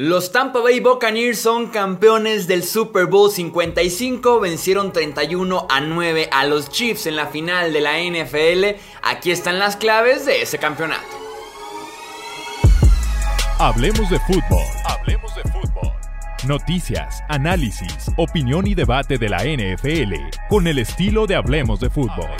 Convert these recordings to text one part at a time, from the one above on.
Los Tampa Bay Buccaneers son campeones del Super Bowl 55, vencieron 31 a 9 a los Chiefs en la final de la NFL. Aquí están las claves de ese campeonato. Hablemos de fútbol. Hablemos de fútbol. Noticias, análisis, opinión y debate de la NFL con el estilo de Hablemos de fútbol.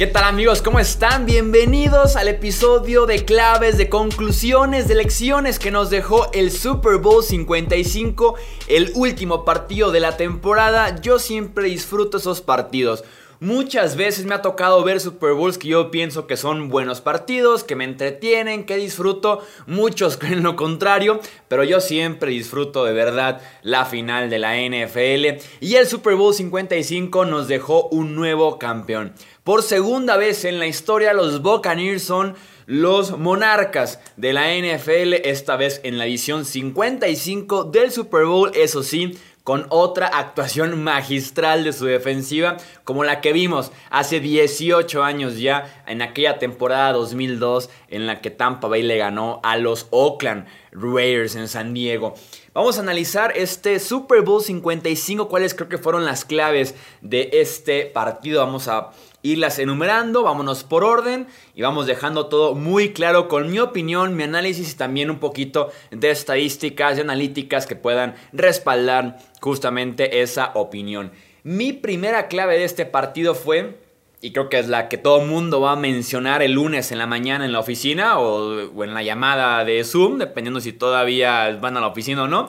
¿Qué tal amigos? ¿Cómo están? Bienvenidos al episodio de claves, de conclusiones, de lecciones que nos dejó el Super Bowl 55, el último partido de la temporada. Yo siempre disfruto esos partidos. Muchas veces me ha tocado ver Super Bowls que yo pienso que son buenos partidos, que me entretienen, que disfruto. Muchos creen lo contrario, pero yo siempre disfruto de verdad la final de la NFL. Y el Super Bowl 55 nos dejó un nuevo campeón. Por segunda vez en la historia, los Buccaneers son los monarcas de la NFL, esta vez en la edición 55 del Super Bowl, eso sí con otra actuación magistral de su defensiva, como la que vimos hace 18 años ya, en aquella temporada 2002, en la que Tampa Bay le ganó a los Oakland Raiders en San Diego. Vamos a analizar este Super Bowl 55, cuáles creo que fueron las claves de este partido. Vamos a irlas enumerando, vámonos por orden y vamos dejando todo muy claro con mi opinión, mi análisis y también un poquito de estadísticas y analíticas que puedan respaldar justamente esa opinión. Mi primera clave de este partido fue, y creo que es la que todo mundo va a mencionar el lunes en la mañana en la oficina o, o en la llamada de Zoom, dependiendo si todavía van a la oficina o no,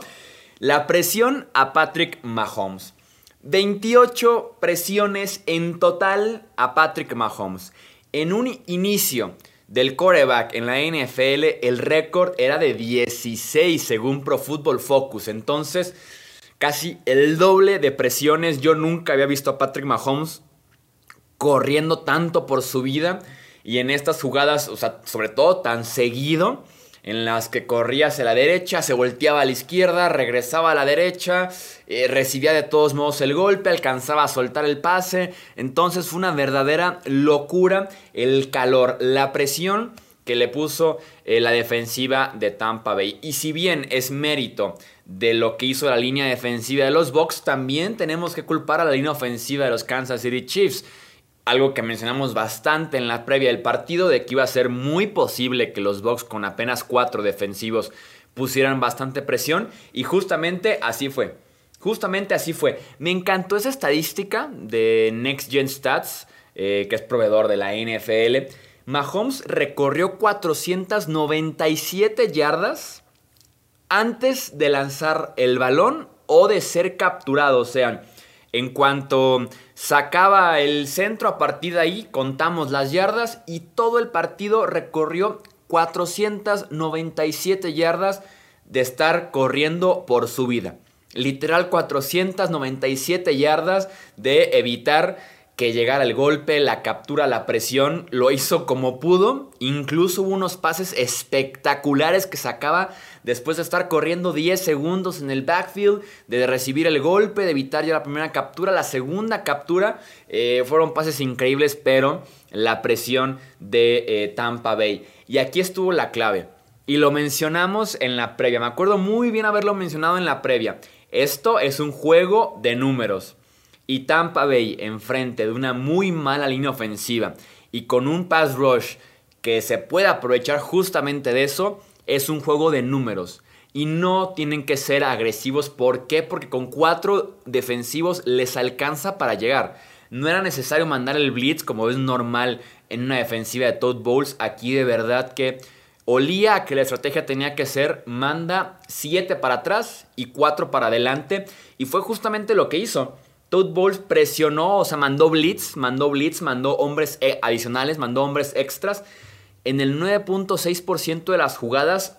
la presión a Patrick Mahomes. 28 presiones en total a Patrick Mahomes. En un inicio del coreback en la NFL, el récord era de 16 según Pro Football Focus. Entonces, casi el doble de presiones. Yo nunca había visto a Patrick Mahomes corriendo tanto por su vida. Y en estas jugadas, o sea, sobre todo tan seguido en las que corría hacia la derecha, se volteaba a la izquierda, regresaba a la derecha, eh, recibía de todos modos el golpe, alcanzaba a soltar el pase. Entonces fue una verdadera locura el calor, la presión que le puso eh, la defensiva de Tampa Bay. Y si bien es mérito de lo que hizo la línea defensiva de los Bucks, también tenemos que culpar a la línea ofensiva de los Kansas City Chiefs algo que mencionamos bastante en la previa del partido, de que iba a ser muy posible que los Bucks con apenas cuatro defensivos pusieran bastante presión y justamente así fue. Justamente así fue. Me encantó esa estadística de Next Gen Stats, eh, que es proveedor de la NFL. Mahomes recorrió 497 yardas antes de lanzar el balón o de ser capturado. O sea, en cuanto sacaba el centro, a partir de ahí contamos las yardas y todo el partido recorrió 497 yardas de estar corriendo por su vida. Literal 497 yardas de evitar que llegara el golpe, la captura, la presión, lo hizo como pudo. Incluso hubo unos pases espectaculares que sacaba después de estar corriendo 10 segundos en el backfield, de recibir el golpe, de evitar ya la primera captura. La segunda captura eh, fueron pases increíbles, pero la presión de eh, Tampa Bay. Y aquí estuvo la clave. Y lo mencionamos en la previa. Me acuerdo muy bien haberlo mencionado en la previa. Esto es un juego de números y Tampa Bay enfrente de una muy mala línea ofensiva y con un pass rush que se puede aprovechar justamente de eso, es un juego de números. Y no tienen que ser agresivos. ¿Por qué? Porque con cuatro defensivos les alcanza para llegar. No era necesario mandar el blitz como es normal en una defensiva de Todd Bowles. Aquí de verdad que olía que la estrategia tenía que ser manda 7 para atrás y 4 para adelante. Y fue justamente lo que hizo. Todd Bowles presionó, o sea, mandó blitz, mandó blitz, mandó hombres eh, adicionales, mandó hombres extras. En el 9.6% de las jugadas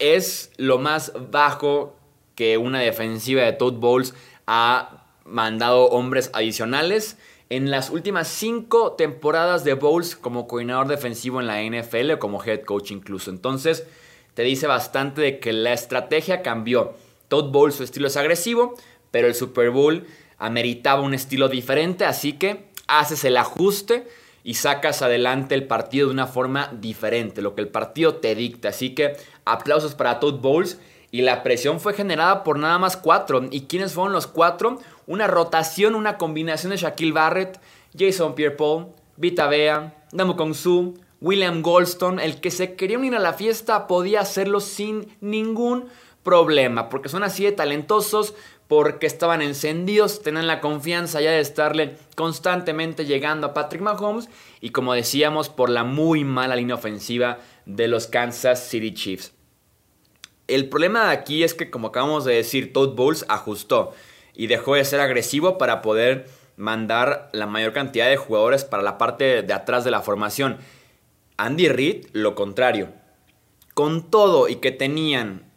es lo más bajo que una defensiva de Todd Bowles ha mandado hombres adicionales. En las últimas cinco temporadas de Bowles como coordinador defensivo en la NFL como head coach incluso. Entonces, te dice bastante de que la estrategia cambió. Todd Bowl su estilo es agresivo, pero el Super Bowl ameritaba un estilo diferente, así que haces el ajuste y sacas adelante el partido de una forma diferente, lo que el partido te dicta. Así que aplausos para Todd Bowles. Y la presión fue generada por nada más cuatro. ¿Y quiénes fueron los cuatro? Una rotación, una combinación de Shaquille Barrett, Jason Pierre-Paul, Vita Bea, Namu Su, William Goldstone. El que se quería unir a la fiesta podía hacerlo sin ningún problema, porque son así de talentosos, porque estaban encendidos, tenían la confianza ya de estarle constantemente llegando a Patrick Mahomes y como decíamos por la muy mala línea ofensiva de los Kansas City Chiefs. El problema de aquí es que como acabamos de decir, Todd Bowles ajustó y dejó de ser agresivo para poder mandar la mayor cantidad de jugadores para la parte de atrás de la formación. Andy Reid, lo contrario. Con todo y que tenían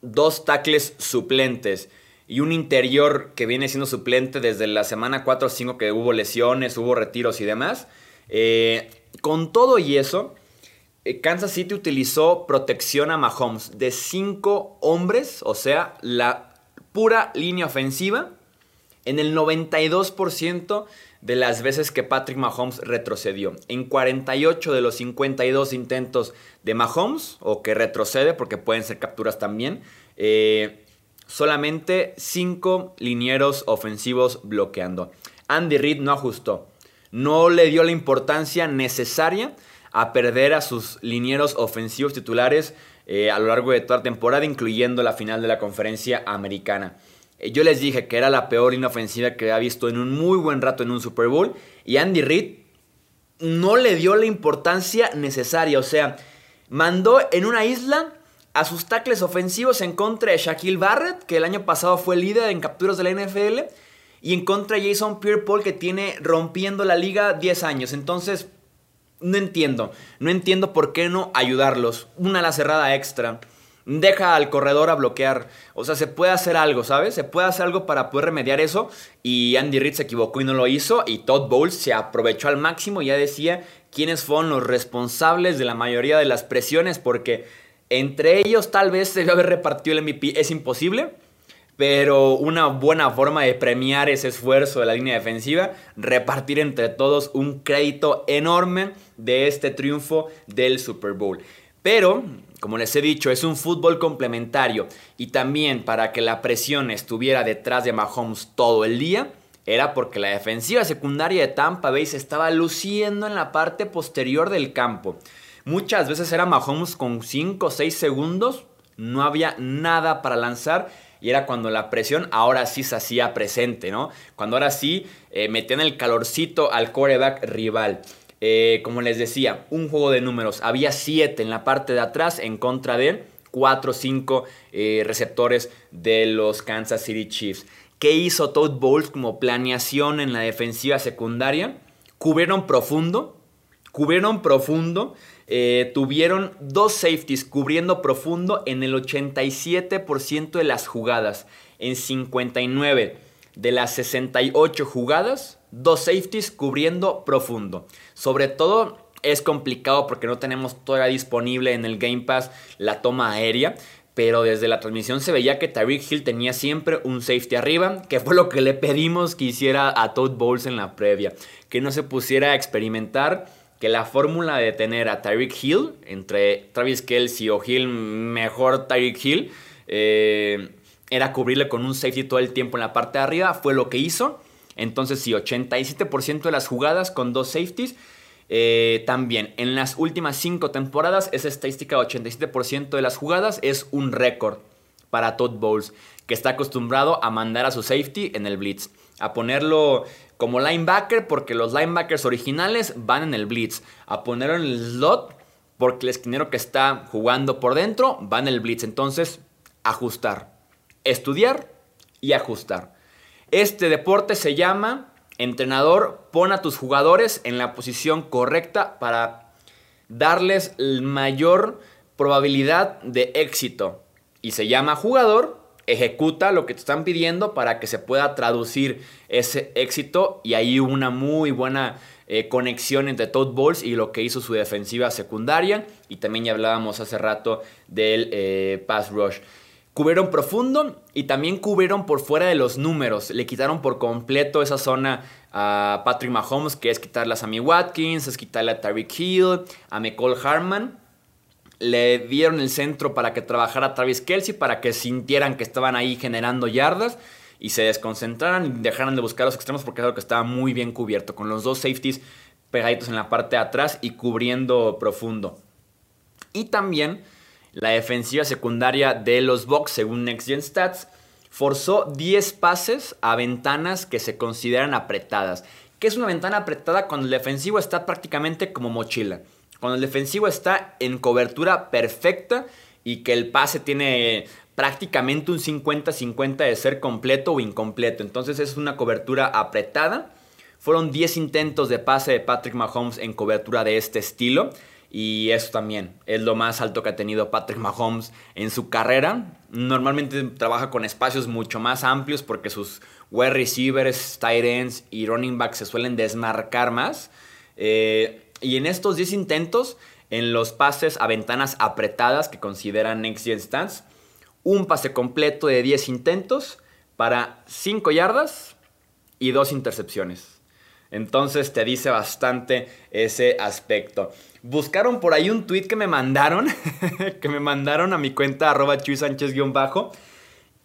dos tackles suplentes, y un interior que viene siendo suplente desde la semana 4 o 5 que hubo lesiones, hubo retiros y demás. Eh, con todo y eso, eh, Kansas City utilizó protección a Mahomes de 5 hombres, o sea, la pura línea ofensiva, en el 92% de las veces que Patrick Mahomes retrocedió. En 48 de los 52 intentos de Mahomes, o que retrocede, porque pueden ser capturas también, eh, solamente 5 linieros ofensivos bloqueando. Andy Reid no ajustó. No le dio la importancia necesaria a perder a sus linieros ofensivos titulares eh, a lo largo de toda la temporada, incluyendo la final de la conferencia americana. Eh, yo les dije que era la peor línea ofensiva que había visto en un muy buen rato en un Super Bowl. Y Andy Reid no le dio la importancia necesaria. O sea, mandó en una isla a sus tackles ofensivos en contra de Shaquille Barrett, que el año pasado fue líder en capturas de la NFL, y en contra de Jason Pierre-Paul, que tiene rompiendo la liga 10 años. Entonces, no entiendo. No entiendo por qué no ayudarlos. Una la cerrada extra. Deja al corredor a bloquear. O sea, se puede hacer algo, ¿sabes? Se puede hacer algo para poder remediar eso. Y Andy Reid se equivocó y no lo hizo. Y Todd Bowles se aprovechó al máximo y ya decía quiénes fueron los responsables de la mayoría de las presiones. Porque entre ellos tal vez se debe haber repartido el MVP, es imposible. Pero una buena forma de premiar ese esfuerzo de la línea defensiva, repartir entre todos un crédito enorme de este triunfo del Super Bowl. Pero, como les he dicho, es un fútbol complementario y también para que la presión estuviera detrás de Mahomes todo el día, era porque la defensiva secundaria de Tampa Bay se estaba luciendo en la parte posterior del campo. Muchas veces era Mahomes con 5 o 6 segundos, no había nada para lanzar y era cuando la presión ahora sí se hacía presente, ¿no? Cuando ahora sí eh, metían el calorcito al quarterback rival. Eh, como les decía, un juego de números. Había 7 en la parte de atrás en contra de 4 o 5 receptores de los Kansas City Chiefs. ¿Qué hizo Todd Bowles como planeación en la defensiva secundaria? Cubrieron profundo, cubrieron profundo eh, tuvieron dos safeties cubriendo profundo en el 87% de las jugadas. En 59 de las 68 jugadas, dos safeties cubriendo profundo. Sobre todo es complicado porque no tenemos todavía disponible en el Game Pass la toma aérea. Pero desde la transmisión se veía que Tyreek Hill tenía siempre un safety arriba, que fue lo que le pedimos que hiciera a Todd Bowles en la previa. Que no se pusiera a experimentar que la fórmula de tener a Tyreek Hill, entre Travis Kelsey o Hill, mejor Tyreek Hill, eh, era cubrirle con un safety todo el tiempo en la parte de arriba, fue lo que hizo. Entonces sí, 87% de las jugadas con dos safeties. Eh, también en las últimas 5 temporadas, esa estadística de 87% de las jugadas es un récord para Todd Bowles, que está acostumbrado a mandar a su safety en el blitz, a ponerlo como linebacker porque los linebackers originales van en el blitz. A ponerlo en el slot porque el esquinero que está jugando por dentro va en el blitz. Entonces, ajustar. Estudiar y ajustar. Este deporte se llama entrenador, pon a tus jugadores en la posición correcta para darles mayor probabilidad de éxito. Y se llama jugador, ejecuta lo que te están pidiendo para que se pueda traducir ese éxito y ahí una muy buena eh, conexión entre Todd Bowles y lo que hizo su defensiva secundaria y también ya hablábamos hace rato del eh, pass rush. Cubrieron profundo y también cubrieron por fuera de los números. Le quitaron por completo esa zona a Patrick Mahomes, que es quitarle a Sammy Watkins, es quitarle a Tyreek Hill, a McCall Harman le dieron el centro para que trabajara Travis Kelsey, para que sintieran que estaban ahí generando yardas y se desconcentraran y dejaran de buscar los extremos porque es algo que estaba muy bien cubierto, con los dos safeties pegaditos en la parte de atrás y cubriendo profundo. Y también la defensiva secundaria de los Bucks, según Next Gen Stats, forzó 10 pases a ventanas que se consideran apretadas. ¿Qué es una ventana apretada cuando el defensivo está prácticamente como mochila? Cuando el defensivo está en cobertura perfecta y que el pase tiene prácticamente un 50-50 de ser completo o incompleto. Entonces es una cobertura apretada. Fueron 10 intentos de pase de Patrick Mahomes en cobertura de este estilo. Y eso también es lo más alto que ha tenido Patrick Mahomes en su carrera. Normalmente trabaja con espacios mucho más amplios porque sus wide receivers, tight ends y running backs se suelen desmarcar más. Eh, y en estos 10 intentos, en los pases a ventanas apretadas que consideran Next Gen Stats, un pase completo de 10 intentos para 5 yardas y 2 intercepciones. Entonces te dice bastante ese aspecto. Buscaron por ahí un tweet que me mandaron, que me mandaron a mi cuenta arroba chuy-bajo.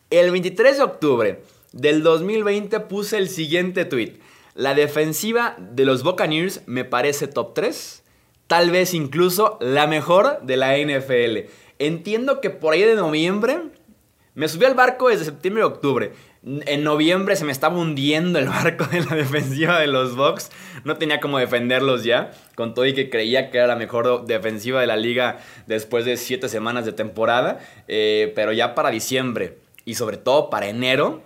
El 23 de octubre del 2020 puse el siguiente tweet. La defensiva de los Buccaneers me parece top 3. Tal vez incluso la mejor de la NFL. Entiendo que por ahí de noviembre me subí al barco desde septiembre y octubre. En noviembre se me estaba hundiendo el barco de la defensiva de los Bucks. No tenía como defenderlos ya. Con todo y que creía que era la mejor defensiva de la liga después de 7 semanas de temporada. Eh, pero ya para diciembre y sobre todo para enero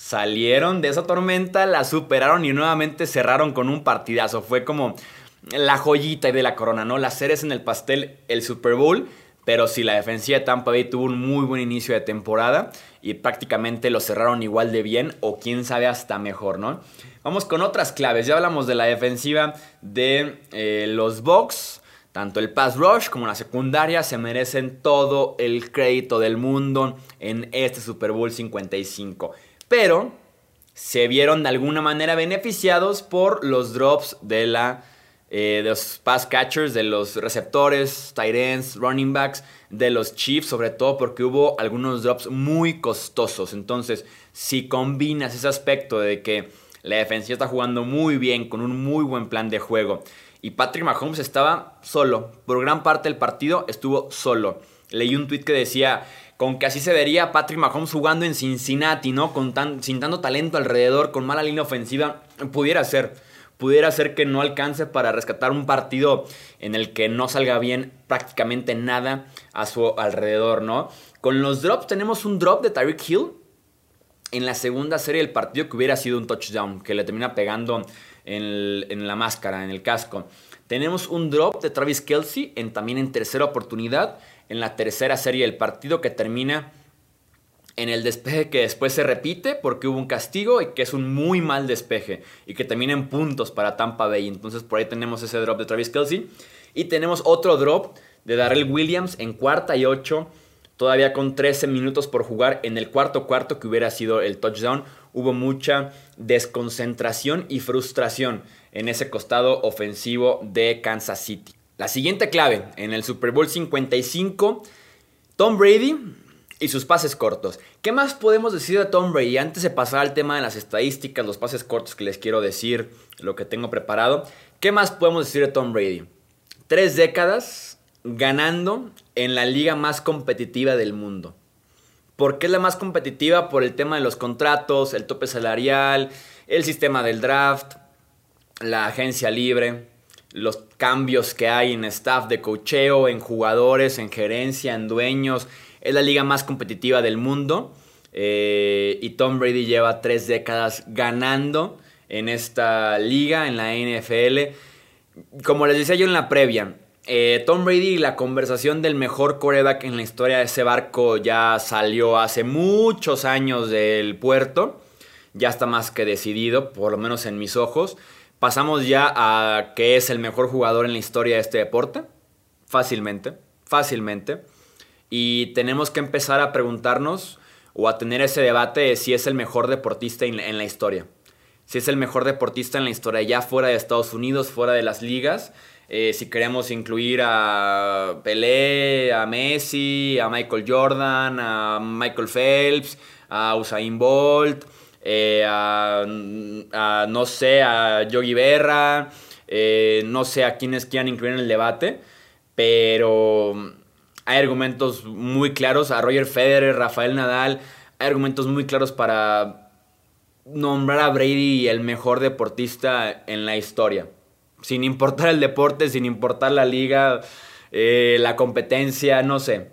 salieron de esa tormenta, la superaron y nuevamente cerraron con un partidazo. Fue como la joyita de la corona, ¿no? Las ceres en el pastel, el Super Bowl. Pero sí, la defensiva de Tampa Bay tuvo un muy buen inicio de temporada y prácticamente lo cerraron igual de bien o quién sabe hasta mejor, ¿no? Vamos con otras claves. Ya hablamos de la defensiva de eh, los Bucks. Tanto el pass rush como la secundaria se merecen todo el crédito del mundo en este Super Bowl 55 pero se vieron de alguna manera beneficiados por los drops de, la, eh, de los pass catchers, de los receptores, tight ends, running backs, de los Chiefs, sobre todo porque hubo algunos drops muy costosos. Entonces, si combinas ese aspecto de que la defensiva está jugando muy bien, con un muy buen plan de juego, y Patrick Mahomes estaba solo, por gran parte del partido estuvo solo. Leí un tweet que decía, con que así se vería Patrick Mahomes jugando en Cincinnati, ¿no? Con sin tanto talento alrededor, con mala línea ofensiva, pudiera ser. Pudiera ser que no alcance para rescatar un partido en el que no salga bien prácticamente nada a su alrededor, ¿no? Con los drops tenemos un drop de Tyreek Hill en la segunda serie del partido que hubiera sido un touchdown, que le termina pegando en, la máscara, en el casco. Tenemos un drop de Travis Kelsey también en tercera oportunidad en la tercera serie del partido que termina en el despeje que después se repite porque hubo un castigo y que es un muy mal despeje y que termina en puntos para Tampa Bay. Entonces por ahí tenemos ese drop de Travis Kelsey y tenemos otro drop de Darrell Williams en cuarta y ocho, todavía con 13 minutos por jugar en el cuarto cuarto que hubiera sido el touchdown. Hubo mucha desconcentración y frustración en ese costado ofensivo de Kansas City. La siguiente clave en el Super Bowl 55, Tom Brady y sus pases cortos. ¿Qué más podemos decir de Tom Brady? Antes de pasar al tema de las estadísticas, los pases cortos que les quiero decir, lo que tengo preparado. ¿Qué más podemos decir de Tom Brady? Tres décadas ganando en la liga más competitiva del mundo. ¿Por qué es la más competitiva? Por el tema de los contratos, el tope salarial, el sistema del draft, la agencia libre los cambios que hay en staff de cocheo, en jugadores, en gerencia, en dueños. Es la liga más competitiva del mundo. Eh, y Tom Brady lleva tres décadas ganando en esta liga, en la NFL. Como les decía yo en la previa, Eh, Tom Brady, la conversación del mejor coreback en la historia de ese barco ya salió hace muchos años del puerto. Ya está más que decidido, por lo menos en mis ojos. Pasamos ya a que es el mejor jugador en la historia de este deporte. Fácilmente, fácilmente. Y tenemos que empezar a preguntarnos o a tener ese debate de si es el mejor deportista en la historia. Si es el mejor deportista en la historia, ya fuera de Estados Unidos, fuera de las ligas. Eh, si queremos incluir a Pelé, a Messi, a Michael Jordan, a Michael Phelps, a Usain Bolt, eh, a, no sé, a Yogi Berra, eh, no sé a quiénes quieran incluir en el debate, pero hay argumentos muy claros, a Roger Federer, Rafael Nadal, hay argumentos muy claros para nombrar a Brady el mejor deportista en la historia. Sin importar el deporte, sin importar la liga, eh, la competencia, no sé.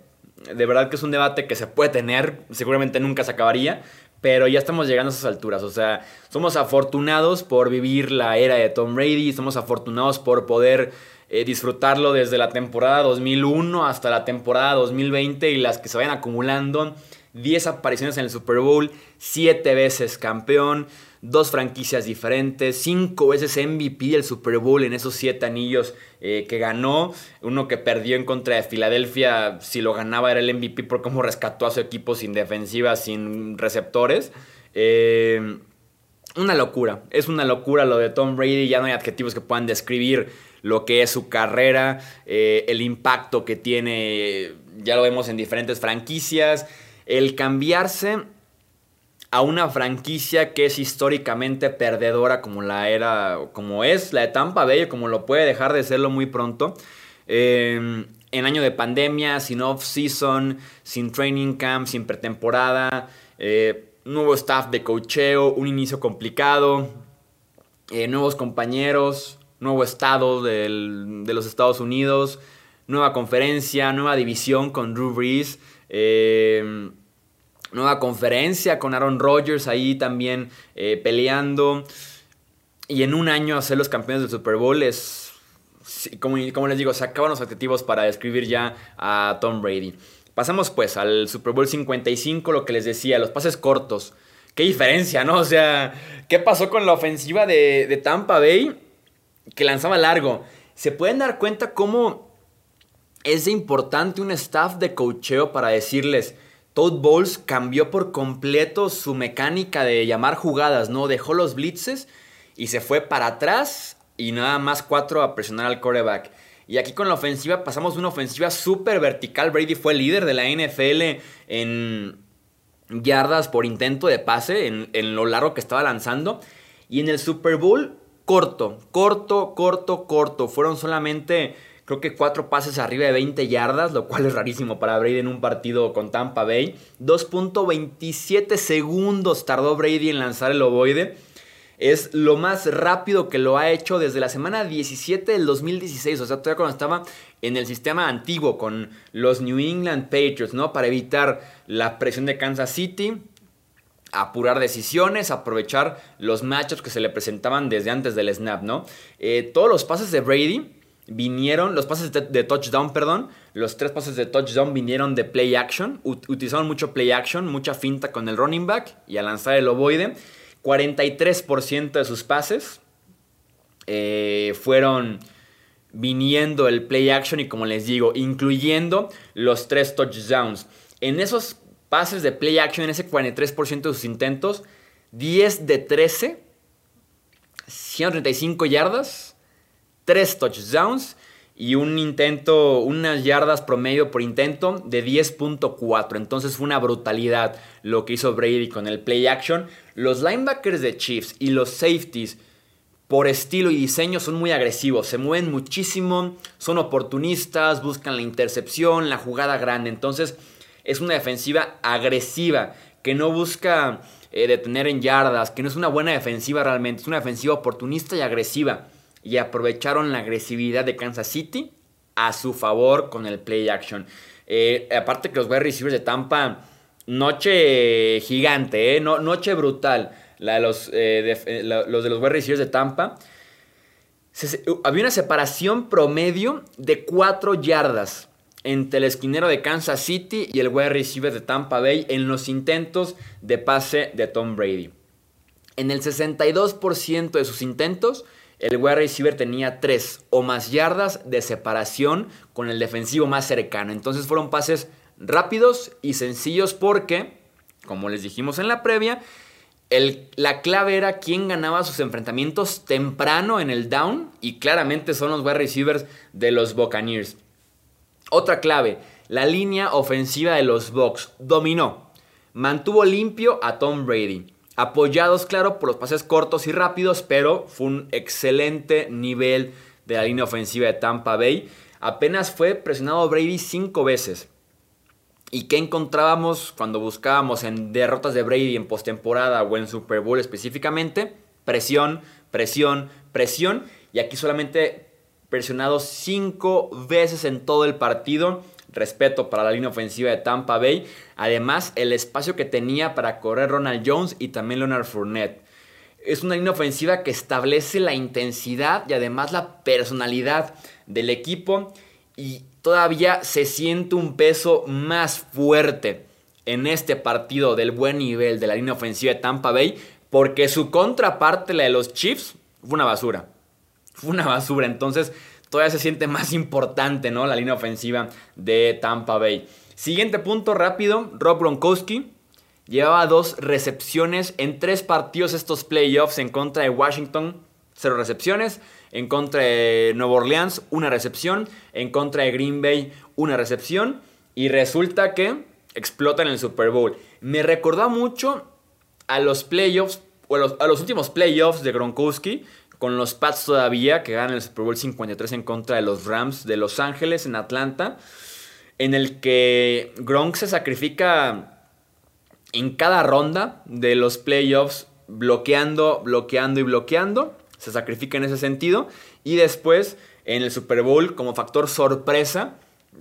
De verdad que es un debate que se puede tener, seguramente nunca se acabaría, pero ya estamos llegando a esas alturas. O sea, somos afortunados por vivir la era de Tom Brady, somos afortunados por poder eh, disfrutarlo desde la temporada 2001 hasta la temporada 2020 y las que se vayan acumulando. 10 apariciones en el Super Bowl, 7 veces campeón, dos franquicias diferentes, 5 veces MVP del Super Bowl en esos 7 anillos eh, que ganó, uno que perdió en contra de Filadelfia, si lo ganaba era el MVP por cómo rescató a su equipo sin defensiva, sin receptores. Eh, una locura, es una locura lo de Tom Brady, ya no hay adjetivos que puedan describir lo que es su carrera, eh, el impacto que tiene, ya lo vemos en diferentes franquicias, el cambiarse a una franquicia que es históricamente perdedora como la era, como es la de Tampa Bay, como lo puede dejar de serlo muy pronto. Em, en año de pandemia, sin off-season, sin training camp, sin pretemporada, eh, nuevo staff de cocheo, un inicio complicado, eh, nuevos compañeros, nuevo estado de los Estados Unidos, nueva conferencia, nueva división con Drew Brees. Nueva conferencia con Aaron Rodgers ahí también eh, peleando. Y en un año hacer los campeones del Super Bowl es, como, como les digo, se acaban los adjetivos para describir ya a Tom Brady. Pasamos pues al Super Bowl 55, lo que les decía, los pases cortos. Qué diferencia, ¿no? O sea, ¿qué pasó con la ofensiva de, de Tampa Bay? Que lanzaba largo. Se pueden dar cuenta cómo es importante un staff de cocheo para decirles, Todd Bowles cambió por completo su mecánica de llamar jugadas, ¿no? Dejó los blitzes y se fue para atrás y nada más cuatro a presionar al quarterback. Y aquí con la ofensiva pasamos una ofensiva súper vertical. Brady fue líder de la NFL en yardas por intento de pase, en lo largo que estaba lanzando. Y en el Super Bowl, corto, corto, corto, corto. Fueron solamente creo que cuatro pases arriba de 20 yardas, lo cual es rarísimo para Brady en un partido con Tampa Bay. 2.27 segundos tardó Brady en lanzar el ovoide. Es lo más rápido que lo ha hecho desde la semana 17 del 2016, o sea, todavía cuando estaba en el sistema antiguo con los New England Patriots, ¿no? Para evitar la presión de Kansas City, apurar decisiones, aprovechar los matchups que se le presentaban desde antes del snap, ¿no? Eh, todos los pases de Brady vinieron, los pases de, touchdown, perdón, los tres pases de touchdown vinieron de play action, utilizaron mucho play action, mucha finta con el running back y al lanzar el ovoide. 43% de sus pases eh, fueron viniendo el play action y como les digo, incluyendo los tres touchdowns. En esos pases de play action, en ese 43% de sus intentos, 10 de 13, 135 yardas, tres touchdowns y un intento, unas yardas promedio por intento de 10.4. Entonces fue una brutalidad lo que hizo Brady con el play action. Los linebackers de Chiefs y los safeties por estilo y diseño son muy agresivos, se mueven muchísimo, son oportunistas, buscan la intercepción, la jugada grande. Entonces es una defensiva agresiva que no busca eh, detener en yardas, que no es una buena defensiva realmente, es una defensiva oportunista y agresiva y aprovecharon la agresividad de Kansas City a su favor con el play action. Eh, aparte que los wide receivers de Tampa, noche gigante, eh, noche brutal. De los, eh, los de los wide receivers de Tampa. había una separación promedio de 4 yardas entre el esquinero de Kansas City y el wide receiver de Tampa Bay en los intentos de pase de Tom Brady. En el 62% de sus intentos, el wide receiver tenía 3 o más yardas de separación con el defensivo más cercano. Entonces fueron pases rápidos y sencillos porque, como les dijimos en la previa, la clave era quién ganaba sus enfrentamientos temprano en el down y claramente son los wide receivers de los Buccaneers. Otra clave, la línea ofensiva de los Bucks dominó, mantuvo limpio a Tom Brady. Apoyados, claro, por los pases cortos y rápidos, pero fue un excelente nivel de la línea ofensiva de Tampa Bay. Apenas fue presionado Brady cinco veces. ¿Y qué encontrábamos cuando buscábamos en derrotas de Brady en postemporada o en Super Bowl específicamente? Presión, presión, presión. Y aquí solamente presionado cinco veces en todo el partido. Respeto para la línea ofensiva de Tampa Bay. Además, el espacio que tenía para correr Ronald Jones y también Leonard Fournette. Es una línea ofensiva que establece la intensidad y además la personalidad del equipo. Y todavía se siente un peso más fuerte en este partido del buen nivel de la línea ofensiva de Tampa Bay, porque su contraparte, la de los Chiefs, fue una basura. Fue una basura, entonces todavía se siente más importante, ¿no? La línea ofensiva de Tampa Bay. Siguiente punto rápido, Rob Gronkowski llevaba dos recepciones en tres partidos estos playoffs en contra de Washington, cero recepciones. En contra de Nueva Orleans, una recepción. En contra de Green Bay, una recepción. Y resulta que explota en el Super Bowl. Me recordó mucho a los playoffs, o a los, últimos playoffs de Gronkowski, con los Pats todavía, que ganan el Super Bowl 53 en contra de los Rams de Los Ángeles en Atlanta, en el que Gronk se sacrifica en cada ronda de los playoffs, bloqueando, bloqueando y bloqueando se sacrifica en ese sentido. Y después, en el Super Bowl, como factor sorpresa,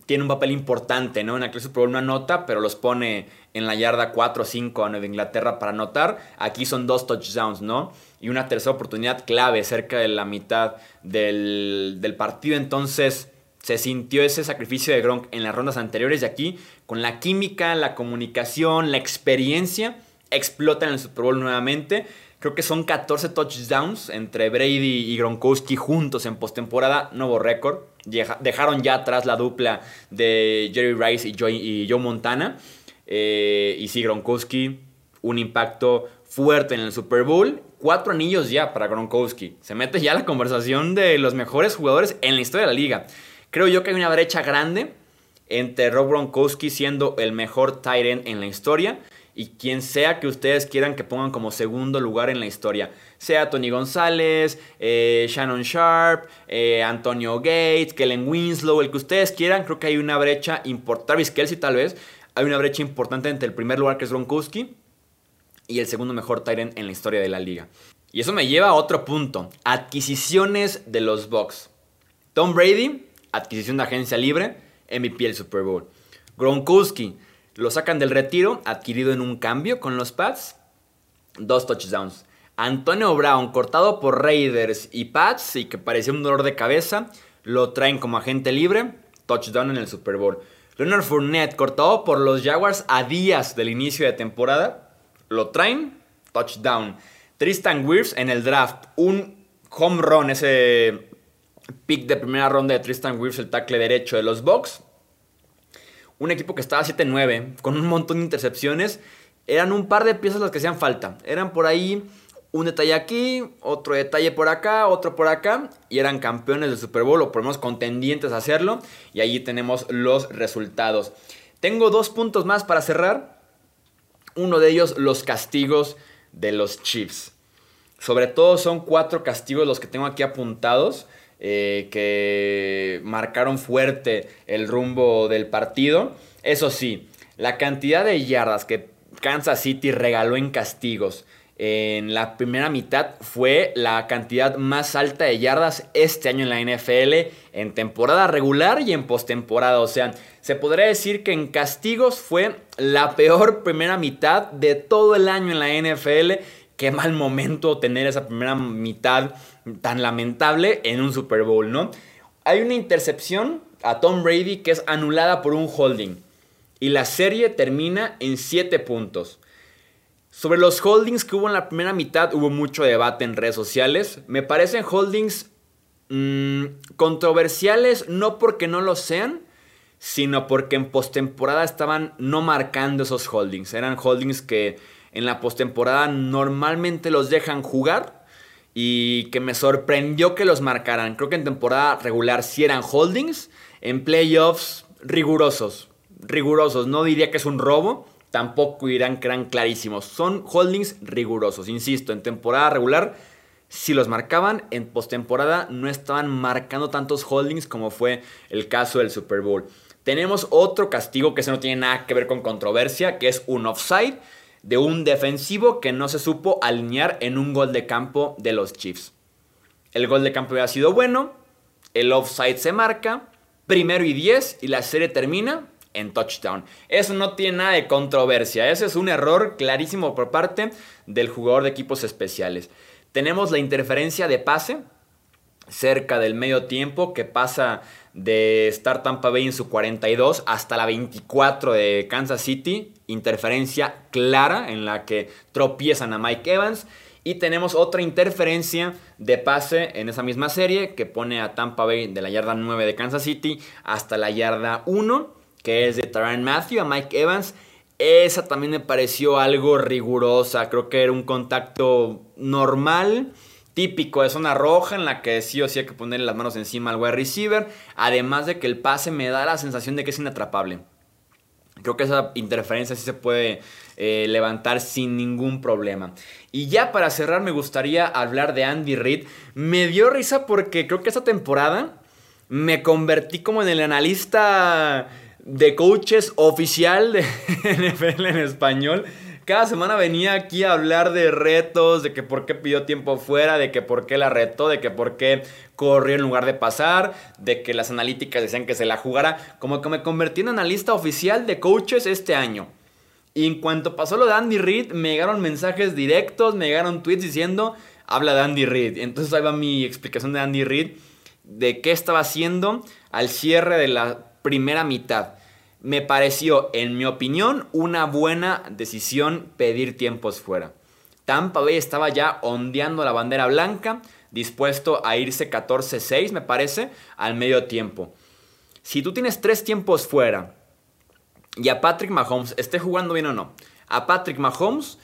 tiene un papel importante, ¿no? En aquel Super Bowl no anota, pero los pone en la yarda 4 o 5 a Nueva Inglaterra para anotar. Aquí son dos touchdowns, ¿no? Y una tercera oportunidad clave cerca de la mitad del, del partido. Entonces se sintió ese sacrificio de Gronk en las rondas anteriores y aquí con la química, la comunicación, la experiencia, explota en el Super Bowl nuevamente. Creo que son 14 touchdowns entre Brady y Gronkowski juntos en postemporada, nuevo récord. Dejaron ya atrás la dupla de Jerry Rice y Joe, Montana. Eh, y sí, Gronkowski, un impacto fuerte en el Super Bowl. Cuatro anillos ya para Gronkowski. Se mete ya la conversación de los mejores jugadores en la historia de la liga. Creo yo que hay una brecha grande entre Rob Gronkowski siendo el mejor tight end en la historia y quien sea que ustedes quieran que pongan como segundo lugar en la historia. Sea Tony González, eh, Shannon Sharp, eh, Antonio Gates, Kellen Winslow, el que ustedes quieran. Creo que hay una brecha importante. Travis Kelsey tal vez. Hay una brecha importante entre el primer lugar que es Gronkowski y el segundo mejor Tyrant en la historia de la liga. Y eso me lleva a otro punto. Adquisiciones de los Bucks. Tom Brady, adquisición de agencia libre, MVP del Super Bowl. Gronkowski, lo sacan del retiro, adquirido en un cambio con los Pats. Dos touchdowns. Antonio Brown, cortado por Raiders y Pats y que parecía un dolor de cabeza, lo traen como agente libre. Touchdown en el Super Bowl. Leonard Fournette, cortado por los Jaguars a días del inicio de temporada, lo traen. Touchdown. Tristan Wirfs en el draft. Un home run, ese pick de primera ronda de Tristan Wirfs, el tackle derecho de los Bucks un equipo que estaba 7-9, con un montón de intercepciones. Eran un par de piezas las que hacían falta. Eran por ahí un detalle aquí, otro detalle por acá, otro por acá. Y eran campeones del Super Bowl, o por lo menos contendientes a hacerlo. Y allí tenemos los resultados. Tengo dos puntos más para cerrar. Uno de ellos, los castigos de los Chiefs. Sobre todo son cuatro castigos los que tengo aquí apuntados. Eh, que marcaron fuerte el rumbo del partido. Eso sí, la cantidad de yardas que Kansas City regaló en castigos en la primera mitad fue la cantidad más alta de yardas este año en la NFL en temporada regular y en postemporada. O sea, se podría decir que en castigos fue la peor primera mitad de todo el año en la NFL qué mal momento tener esa primera mitad tan lamentable en un Super Bowl, ¿no? Hay una intercepción a Tom Brady que es anulada por un holding. Y la serie termina en 7 puntos. Sobre los holdings que hubo en la primera mitad hubo mucho debate en redes sociales. Me parecen holdings mm, controversiales no porque no lo sean, sino porque en postemporada estaban no marcando esos holdings. Eran holdings que en la postemporada normalmente los dejan jugar y que me sorprendió que los marcaran. Creo que en temporada regular sí eran holdings, en playoffs rigurosos, rigurosos. No diría que es un robo, tampoco dirán que eran clarísimos. Son holdings rigurosos, insisto, en temporada regular si los marcaban, en postemporada no estaban marcando tantos holdings como fue el caso del Super Bowl. Tenemos otro castigo que eso no tiene nada que ver con controversia, que es un offside de un defensivo que no se supo alinear en un gol de campo de los Chiefs. El gol de campo había sido bueno, el offside se marca, primero y 10 y la serie termina en touchdown. Eso no tiene nada de controversia, ese es un error clarísimo por parte del jugador de equipos especiales. Tenemos la interferencia de pase cerca del medio tiempo que pasa de estar Tampa Bay en su 42 hasta la 24 de Kansas City. Interferencia clara en la que tropiezan a Mike Evans. Y tenemos otra interferencia de pase en esa misma serie que pone a Tampa Bay de la yarda 9 de Kansas City hasta la yarda 1, que es de Taran Matthew a Mike Evans. Esa también me pareció algo rigurosa. Creo que era un contacto normal típico de zona roja en la que sí o sí hay que ponerle las manos encima al wide receiver. Además de que el pase me da la sensación de que es inatrapable. Creo que esa interferencia sí se puede eh, levantar sin ningún problema. Y ya para cerrar me gustaría hablar de Andy Reid. Me dio risa porque creo que esta temporada me convertí como en el analista de coaches oficial de NFL en español cada semana venía aquí a hablar de retos, de que por qué pidió tiempo fuera, de que por qué la retó, de que por qué corrió en lugar de pasar, de que las analíticas decían que se la jugara. Como que me convertí en analista oficial de coaches este año. Y en cuanto pasó lo de Andy Reid, me llegaron mensajes directos, me llegaron tweets diciendo, habla de Andy Reid. Entonces ahí va mi explicación de Andy Reid, de qué estaba haciendo al cierre de la primera mitad me pareció, en mi opinión, una buena decisión pedir tiempos fuera. Tampa Bay estaba ya ondeando la bandera blanca, dispuesto a irse 14-6, me parece, al medio tiempo. Si tú tienes tres tiempos fuera y a Patrick Mahomes esté jugando bien o no, a Patrick Mahomes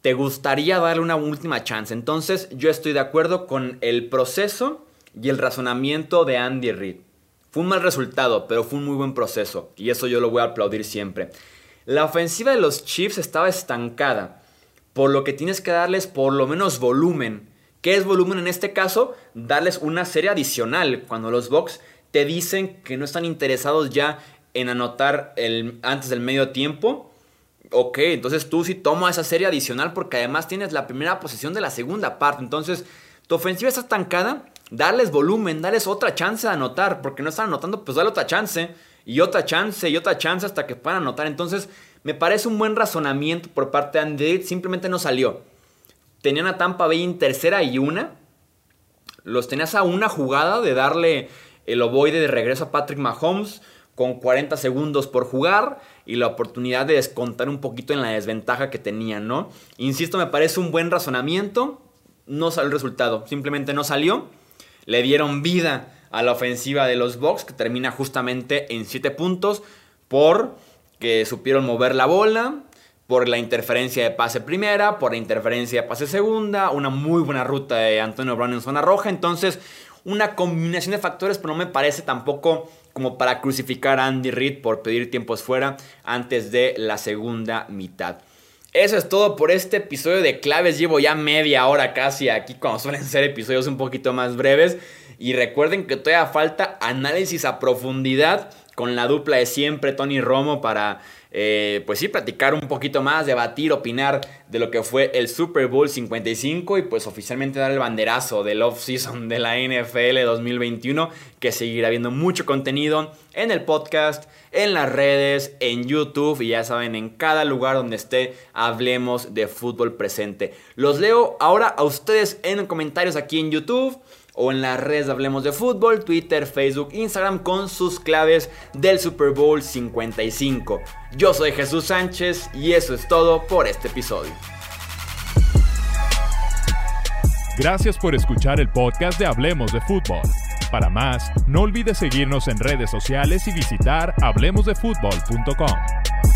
te gustaría darle una última chance. Entonces yo estoy de acuerdo con el proceso y el razonamiento de Andy Reid. Fue un mal resultado, pero fue un muy buen proceso. Y eso yo lo voy a aplaudir siempre. La ofensiva de los Chiefs estaba estancada. Por lo que tienes que darles por lo menos volumen. ¿Qué es volumen en este caso? Darles una serie adicional. Cuando los Bucks te dicen que no están interesados ya en anotar antes del medio tiempo. Ok, entonces tú sí toma esa serie adicional porque además tienes la primera posición de la segunda parte. Entonces, tu ofensiva está estancada darles volumen, darles otra chance de anotar, porque no están anotando, pues dale otra chance, y otra chance, y otra chance hasta que puedan anotar. Entonces, me parece un buen razonamiento por parte de Andy, simplemente no salió. Tenían a Tampa Bay en tercera y una. Los tenías a una jugada de darle el ovoide de regreso a Patrick Mahomes con 40 segundos por jugar y la oportunidad de descontar un poquito en la desventaja que tenían, ¿no? Insisto, me parece un buen razonamiento. No salió el resultado, simplemente no salió le dieron vida a la ofensiva de los Bucks, que termina justamente en 7 puntos, por que supieron mover la bola, por la interferencia de pase primera, por la interferencia de pase segunda, una muy buena ruta de Antonio Brown en zona roja. Entonces, una combinación de factores, pero no me parece tampoco como para crucificar a Andy Reid por pedir tiempos fuera antes de la segunda mitad. Eso es todo por este episodio de claves. Llevo ya media hora casi aquí cuando suelen ser episodios un poquito más breves. Y recuerden que todavía falta análisis a profundidad con la dupla de siempre, Tony Romo, para, eh, pues sí, platicar un poquito más, debatir, opinar de lo que fue el Super Bowl 55 y pues oficialmente dar el banderazo del off-season de la NFL 2021, que seguirá viendo mucho contenido en el podcast, en las redes, en YouTube y ya saben, en cada lugar donde esté, hablemos de fútbol presente. Los leo ahora a ustedes en comentarios aquí en YouTube o en las redes Hablemos de Fútbol, Twitter, Facebook, Instagram con sus claves del Super Bowl 55. Yo soy Jesús Sánchez y eso es todo por este episodio. Gracias por escuchar el podcast de Hablemos de Fútbol. Para más, no olvides seguirnos en redes sociales y visitar hablemosdefutbol.com.